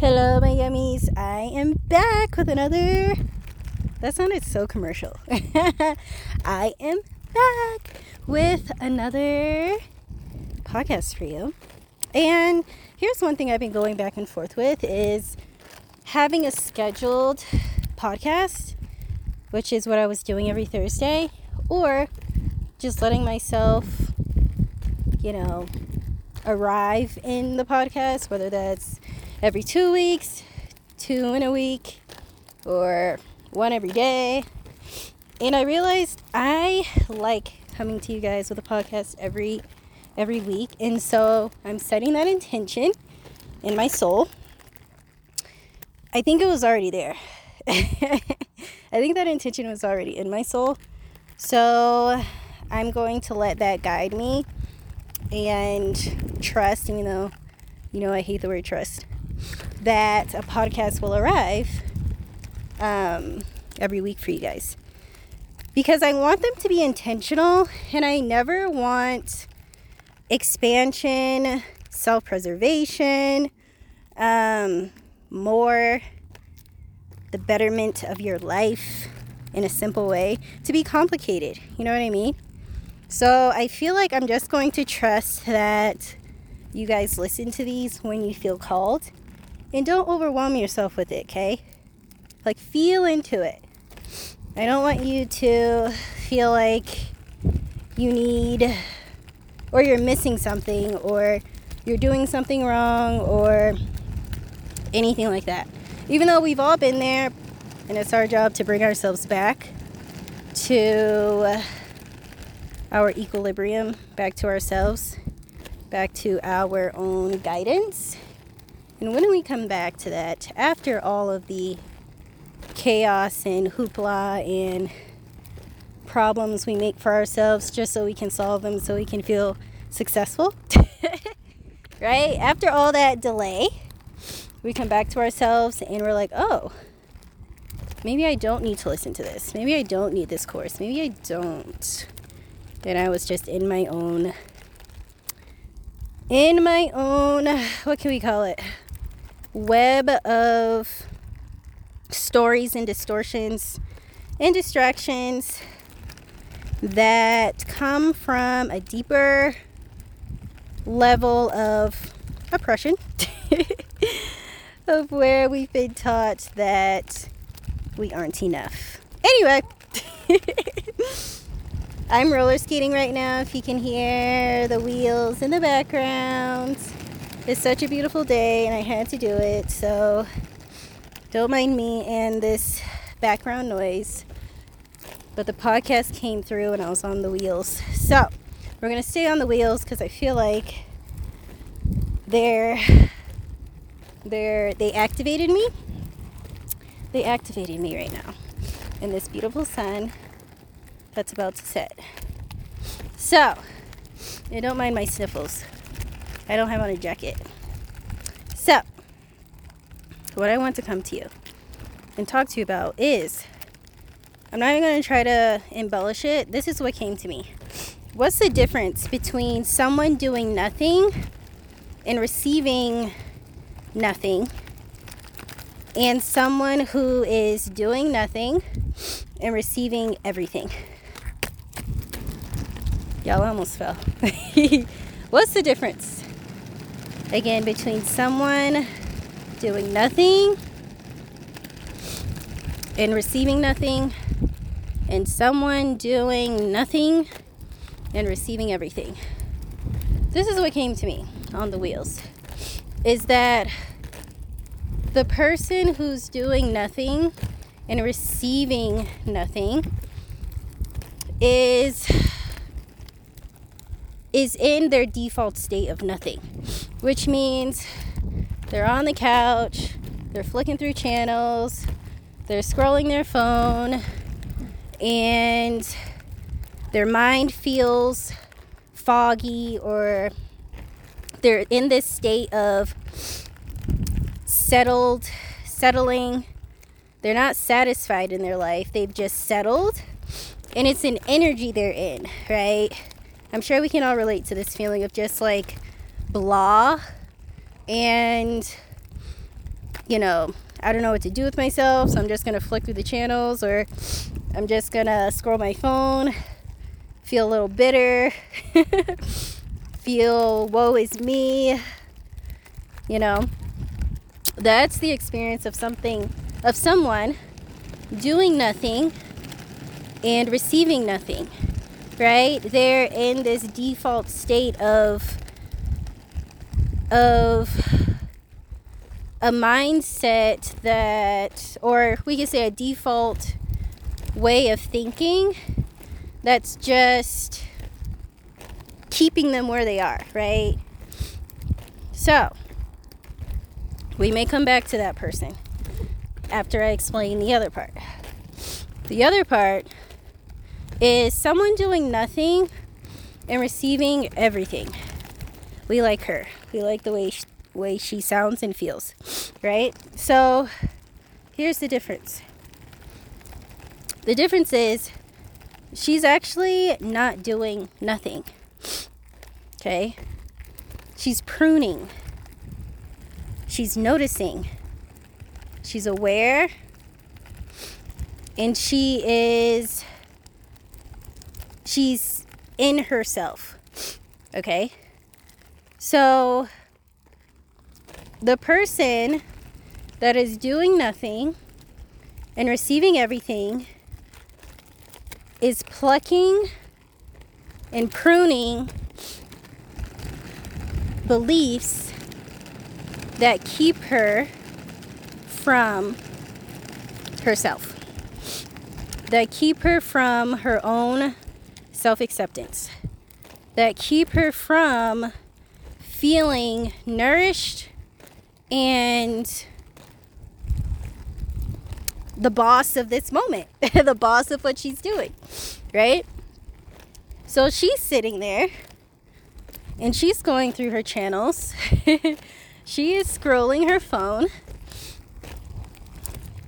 Hello, my yummies. I am back with another. That sounded so commercial. I am back with another podcast for you. And here's one thing I've been going back and forth with is having a scheduled podcast, which is what I was doing every Thursday, or just letting myself, you know, arrive in the podcast, whether that's every two weeks, two in a week, or one every day. And I realized I like coming to you guys with a podcast every every week. And so I'm setting that intention in my soul. I think it was already there. I think that intention was already in my soul. So I'm going to let that guide me and trust, you know, you know I hate the word trust that a podcast will arrive um, every week for you guys. Because I want them to be intentional and I never want expansion, self preservation, um, more the betterment of your life in a simple way to be complicated. You know what I mean? So I feel like I'm just going to trust that you guys listen to these when you feel called and don't overwhelm yourself with it, okay? Like, feel into it. I don't want you to feel like you need or you're missing something or you're doing something wrong or anything like that. Even though we've all been there and it's our job to bring ourselves back to our equilibrium, back to ourselves, back to our own guidance and when we come back to that, after all of the chaos and hoopla and problems we make for ourselves just so we can solve them, so we can feel successful, right? After all that delay, we come back to ourselves and we're like, oh, maybe I don't need to listen to this. Maybe I don't need this course. Maybe I don't. And I was just in my own, in my own, what can we call it? Web of stories and distortions and distractions that come from a deeper level of oppression, of where we've been taught that we aren't enough. Anyway, I'm roller skating right now, if you can hear the wheels in the background. It's such a beautiful day and I had to do it, so don't mind me and this background noise. But the podcast came through and I was on the wheels. So we're gonna stay on the wheels because I feel like they're they're they activated me. They activated me right now in this beautiful sun that's about to set. So, and don't mind my sniffles. I don't have on a jacket. So, what I want to come to you and talk to you about is I'm not even going to try to embellish it. This is what came to me. What's the difference between someone doing nothing and receiving nothing and someone who is doing nothing and receiving everything? Y'all almost fell. What's the difference? Again, between someone doing nothing and receiving nothing, and someone doing nothing and receiving everything. This is what came to me on the wheels is that the person who's doing nothing and receiving nothing is is in their default state of nothing which means they're on the couch, they're flicking through channels, they're scrolling their phone, and their mind feels foggy or they're in this state of settled, settling. They're not satisfied in their life, they've just settled. And it's an energy they're in, right? I'm sure we can all relate to this feeling of just like blah and you know, I don't know what to do with myself, so I'm just gonna flick through the channels or I'm just gonna scroll my phone, feel a little bitter, feel woe is me, you know. That's the experience of something, of someone doing nothing and receiving nothing, right? They're in this default state of, of, a mindset that, or we could say a default way of thinking that's just keeping them where they are, right? So, we may come back to that person after I explain the other part. The other part is someone doing nothing and receiving everything. We like her. We like the way she, way she sounds and feels, right? So, here's the difference. The difference is she's actually not doing nothing. Okay? She's pruning. She's noticing. She's aware. And she is she's in herself. Okay? So the person that is doing nothing and receiving everything is plucking and pruning beliefs that keep her from herself, that keep her from her own self acceptance, that keep her from feeling nourished and the boss of this moment, the boss of what she's doing, right? So she's sitting there and she's going through her channels. she is scrolling her phone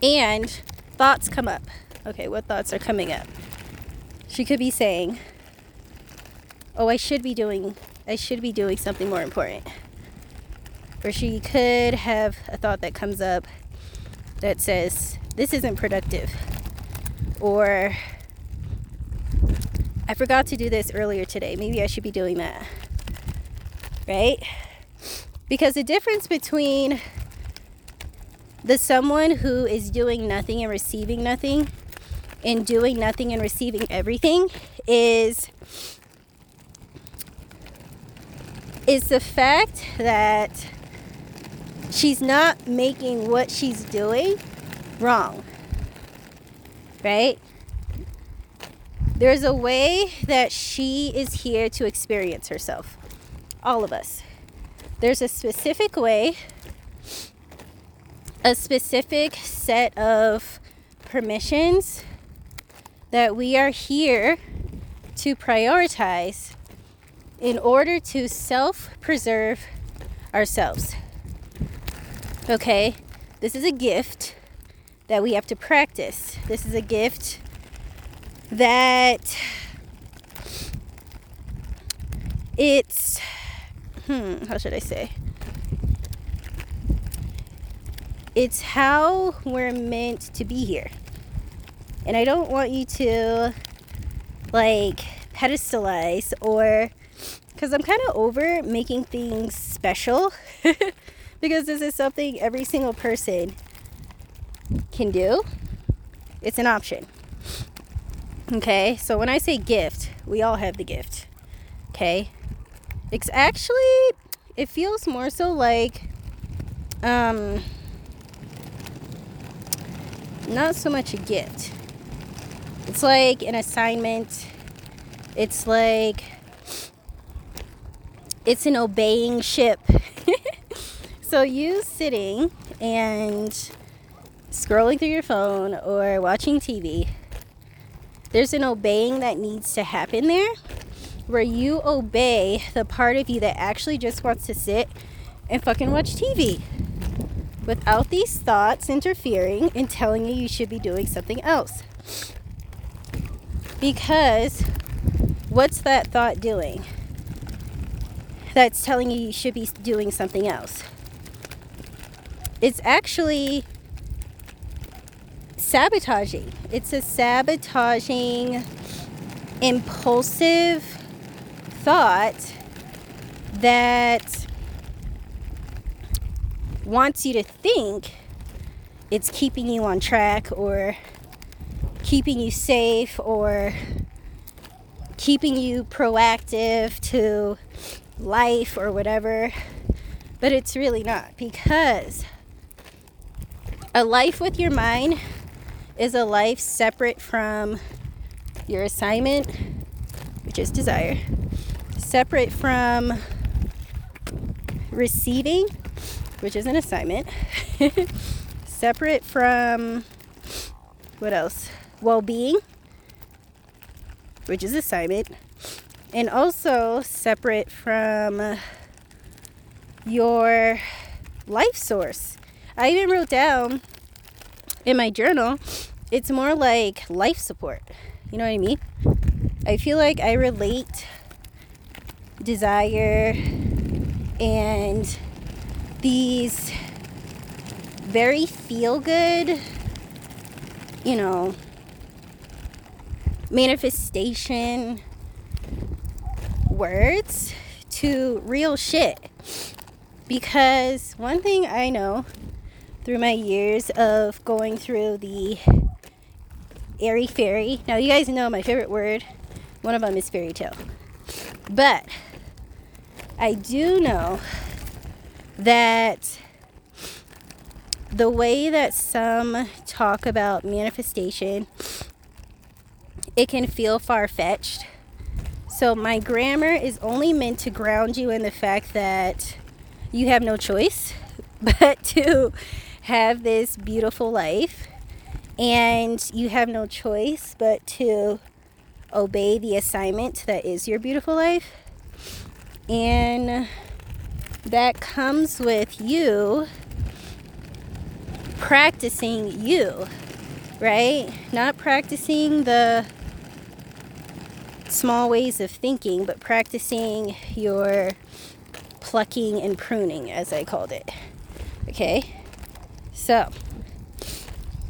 and thoughts come up. Okay, what thoughts are coming up? She could be saying, "Oh, I should be doing I should be doing something more important." Or she could have a thought that comes up that says, this isn't productive. Or I forgot to do this earlier today. Maybe I should be doing that. Right? Because the difference between the someone who is doing nothing and receiving nothing and doing nothing and receiving everything is is the fact that she's not making what she's doing wrong. Right? There's a way that she is here to experience herself. All of us. There's a specific way, a specific set of permissions that we are here to prioritize in order to self preserve ourselves. Okay? This is a gift that we have to practice. This is a gift that it's hmm, how should I say? It's how we're meant to be here. And I don't want you to like pedestalize or because I'm kind of over making things special because this is something every single person can do. It's an option. Okay, so when I say gift, we all have the gift. Okay, it's actually, it feels more so like, um, not so much a gift. It's like an assignment. It's like, it's an obeying ship. so you sitting and scrolling through your phone or watching TV, there's an obeying that needs to happen there where you obey the part of you that actually just wants to sit and fucking watch TV without these thoughts interfering and telling you you should be doing something else. Because what's that thought doing? That's telling you you should be doing something else. it's actually sabotaging. It's a sabotaging, impulsive thought that wants you to think it's keeping you on track or keeping you safe or keeping you proactive to life or whatever. But it's really not because a life with your mind is a life separate from your assignment, which is desire, separate from receiving, which is an assignment, separate from what else? Well being, which is assignment, and also separate from your life source. I even wrote down in my journal, it's more like life support. You know what I mean? I feel like I relate desire and these very feel good, you know, manifestation words to real shit. Because one thing I know through my years of going through the airy fairy. Now, you guys know my favorite word. One of them is fairy tale. But I do know that the way that some talk about manifestation, it can feel far fetched. So, my grammar is only meant to ground you in the fact that you have no choice but to have this beautiful life and you have no choice but to obey the assignment that is your beautiful life. And that comes with you practicing you, right? Not practicing the small ways of thinking, but practicing your plucking and pruning, as I called it. Okay? So,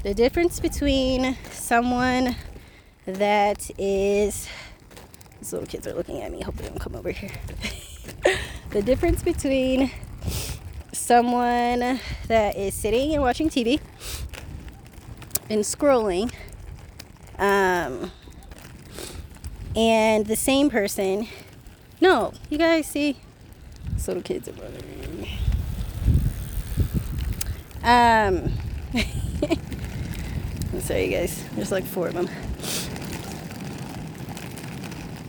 the difference between someone that is these little kids are looking at me, hoping they don't come over here. the difference between someone that is sitting and watching TV and scrolling, um, and the same person. No, you guys see, these little kids are bothering me. Um, I'm sorry, you guys. There's like four of them.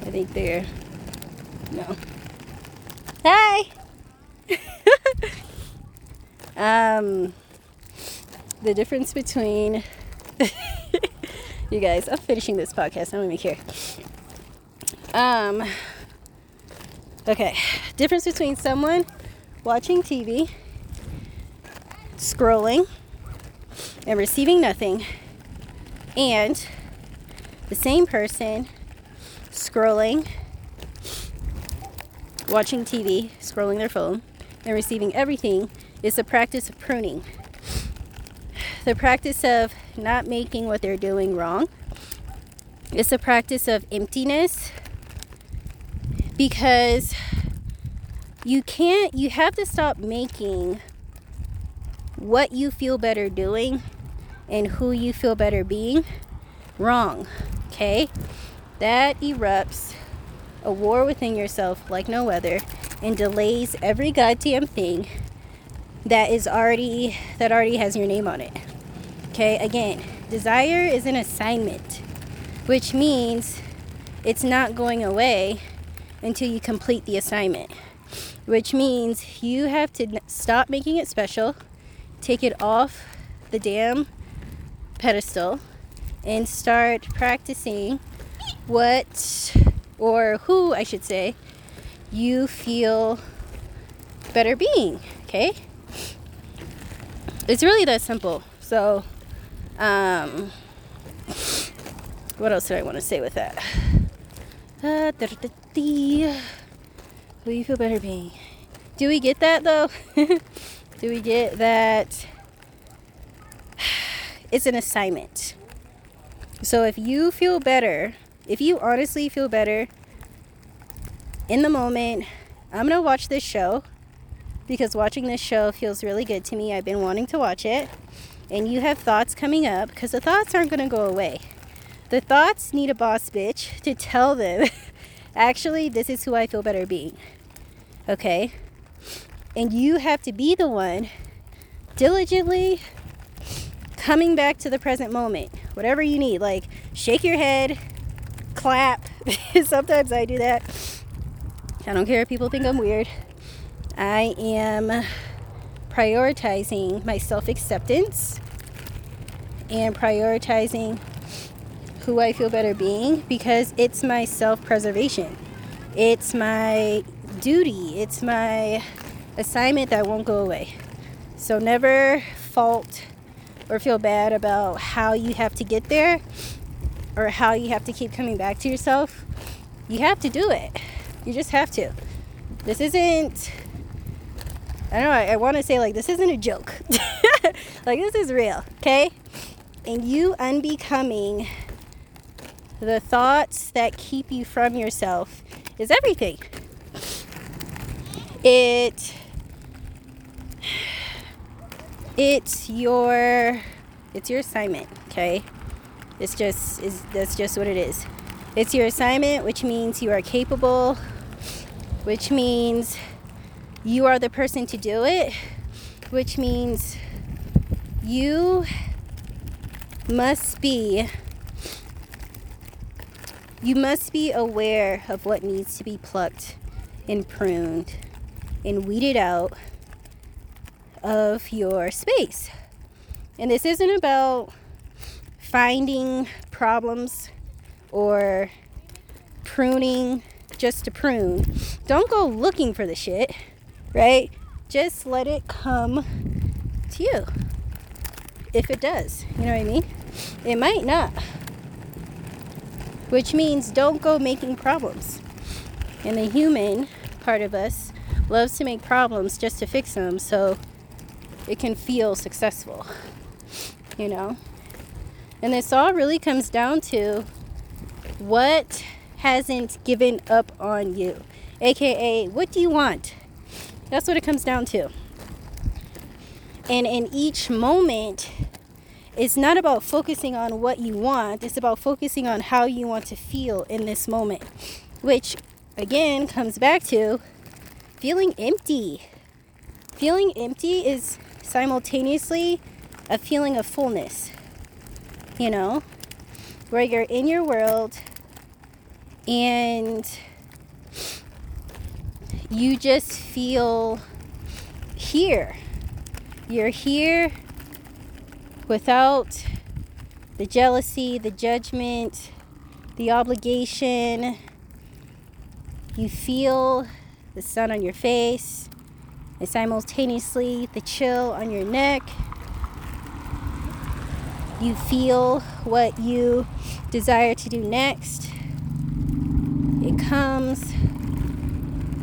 I think they're. No. Hi! um, the difference between. you guys, I'm finishing this podcast. I don't even care. Um, okay. Difference between someone watching TV scrolling and receiving nothing, and the same person scrolling, watching TV, scrolling their phone, and receiving everything is the practice of pruning. The practice of not making what they're doing wrong. It's the practice of emptiness because you can't, you have to stop making what you feel better doing and who you feel better being wrong. Okay? That erupts a war within yourself like no other and delays every goddamn thing that is already that already has your name on it. Okay? Again, desire is an assignment, which means it's not going away until you complete the assignment. Which means you have to stop making it special take it off the damn pedestal and start practicing what or who I should say you feel better being, okay? It's really that simple. So, um, what else did I want to say with that? Who you feel better being? Do we get that though? Do we get that it's an assignment. So if you feel better, if you honestly feel better in the moment, I'm to watch this show because watching this show feels really good to me. I've been wanting to watch it. And you have thoughts coming up because the thoughts aren't to go away. The thoughts need a boss bitch to tell them, actually, this is who I feel better being. Okay? And you have to be the one diligently coming back to the present moment. Whatever you need, like shake your head, clap. Sometimes I do that. I don't care if people think I'm weird. I am prioritizing my self acceptance and prioritizing who I feel better being because it's my self preservation. It's my duty. It's my assignment that won't go away. So never fault or feel bad about how you have to get there or how you have to keep coming back to yourself. You have to do it. You just have to. This isn't I don't know, I, I want to say like this isn't a joke. like this is real, okay? And you unbecoming the thoughts that keep you from yourself is everything. It it's your it's your assignment, okay? It's just is that's just what it is. It's your assignment, which means you are capable, which means you are the person to do it, which means you must be you must be aware of what needs to be plucked and pruned and weeded out of your space. And this isn't about finding problems or pruning just to prune. Don't go looking for the shit right? Just let it come to you. If it does, you know what I mean? It might not. Which means don't go making problems. And the human part of us loves to make problems just to fix them so it can feel successful. You know? And this all really comes down to what hasn't given up on you. AKA, what do you want? That's what it comes down to. And in each moment, it's not about focusing on what you want, it's about focusing on how you want to feel in this moment, which again comes back to feeling empty. Feeling empty is simultaneously a feeling of fullness, you know, where you're in your world and you just feel here. You're here without the jealousy, the judgment, the obligation. You feel the sun on your face and simultaneously the chill on your neck. You feel what you desire to do next. It comes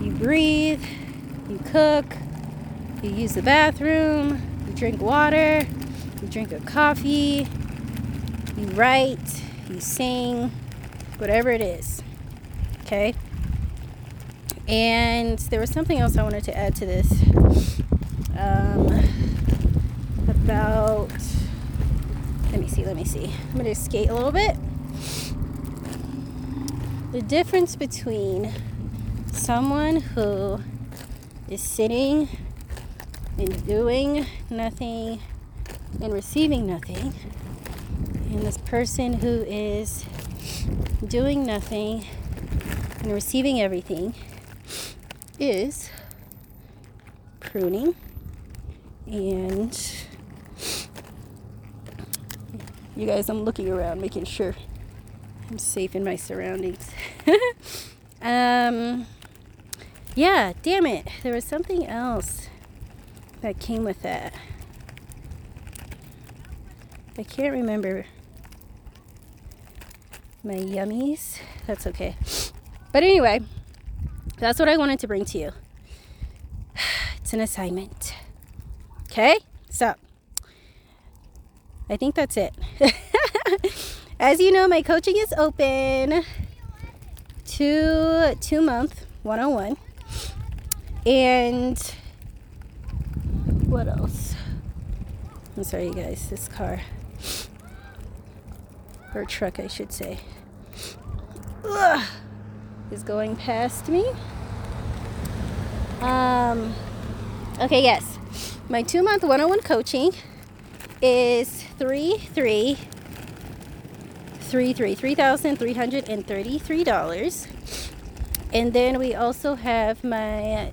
you breathe, you cook, you use the bathroom, you drink water, you drink a coffee, you write, you sing, whatever it is. Okay? And there was something else I wanted to add to this um, about. Let me see, let me see. I'm going to skate a little bit. The difference between someone who is sitting and doing nothing and receiving nothing, and this person who is doing nothing and receiving everything is pruning and you guys i'm looking around making sure i'm safe in my surroundings um yeah, damn it. There was something else that came with that. I can't remember my yummies. That's okay. But anyway, that's what I wanted to bring to you. It's an assignment. Okay? So, I think that's it. As you know, my coaching is open to two month 101. And what else? I'm sorry, you guys, this car or truck, I should say, Ugh, is going past me. Um, okay, yes. My two month 101 coaching is three three three three three thousand three hundred and thirty three dollars. And then we also have my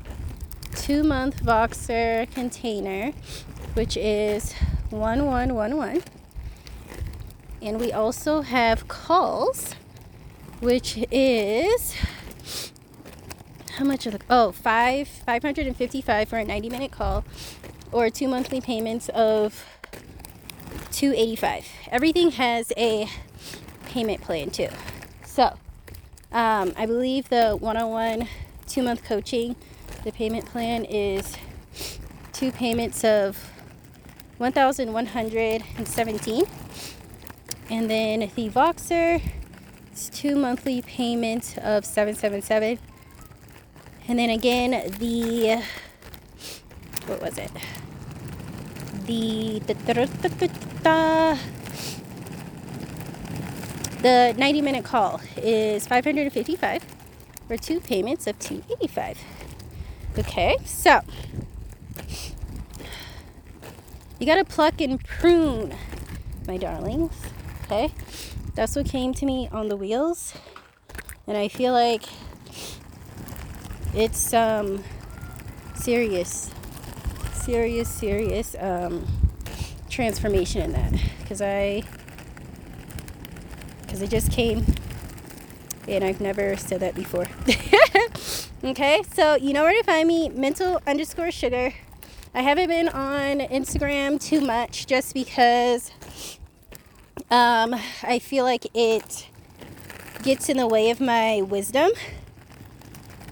two month Voxer container, which is one one one one. And we also have calls, which is how much are the oh five five hundred and fifty five for a ninety minute call, or two monthly payments of 285 everything has a payment plan too. So um, i believe the one-on-one two month coaching the payment plan is two payments of 1117 and then the voxer it's two monthly payments of 777 and then again the what was it? The, the 90 minute call is 555 for two payments of 285 okay so you gotta pluck and prune my darlings okay that's what came to me on the wheels and i feel like it's um serious serious, serious um, transformation in that because I because it just came and I've never said that before. okay, so you know where to find me, mental underscore sugar. I haven't been on Instagram too much just because um, I feel like it gets in the way of my wisdom.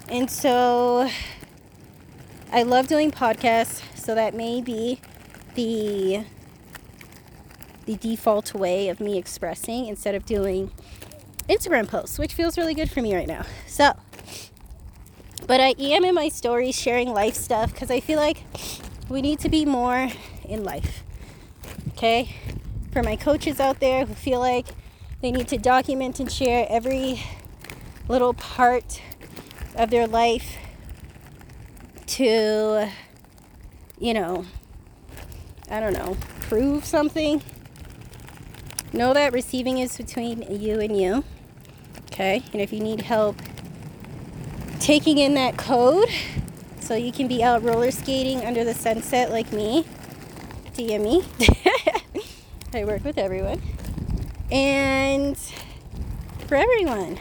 And so I love doing podcasts so that may be the the default way of me expressing instead of doing Instagram posts, which feels really good for me right now. So, but I am in my stories sharing life stuff because I feel like we need to be more in life. Okay? For my coaches out there who feel like they need to document and share every little part of their life to you know, I don't know, prove something. Know that receiving is between you and you. Okay? And if you need help taking in that code so you can be out roller skating under the sunset like me, DM me. I work with everyone. And for everyone,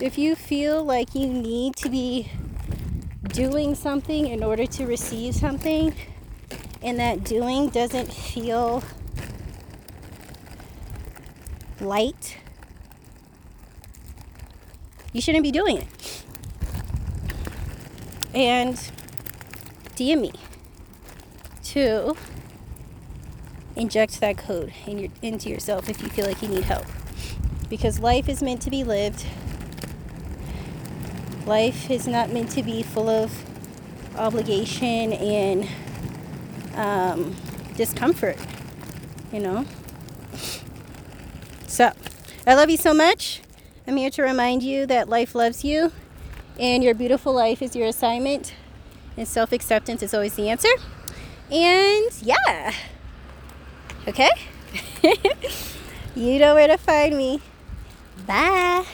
if you feel like you need to be doing something in order to receive something, and that doing doesn't feel light, you shouldn't be doing it. And DM me to inject that code in your, into yourself if you feel like you need help. Because life is meant to be lived life is not meant to be full of obligation and um, discomfort, you know? So, I love you so much. I'm here to remind you that life loves you and your beautiful life is your assignment, and self acceptance is always the answer. And yeah, okay? you know where to find me. Bye.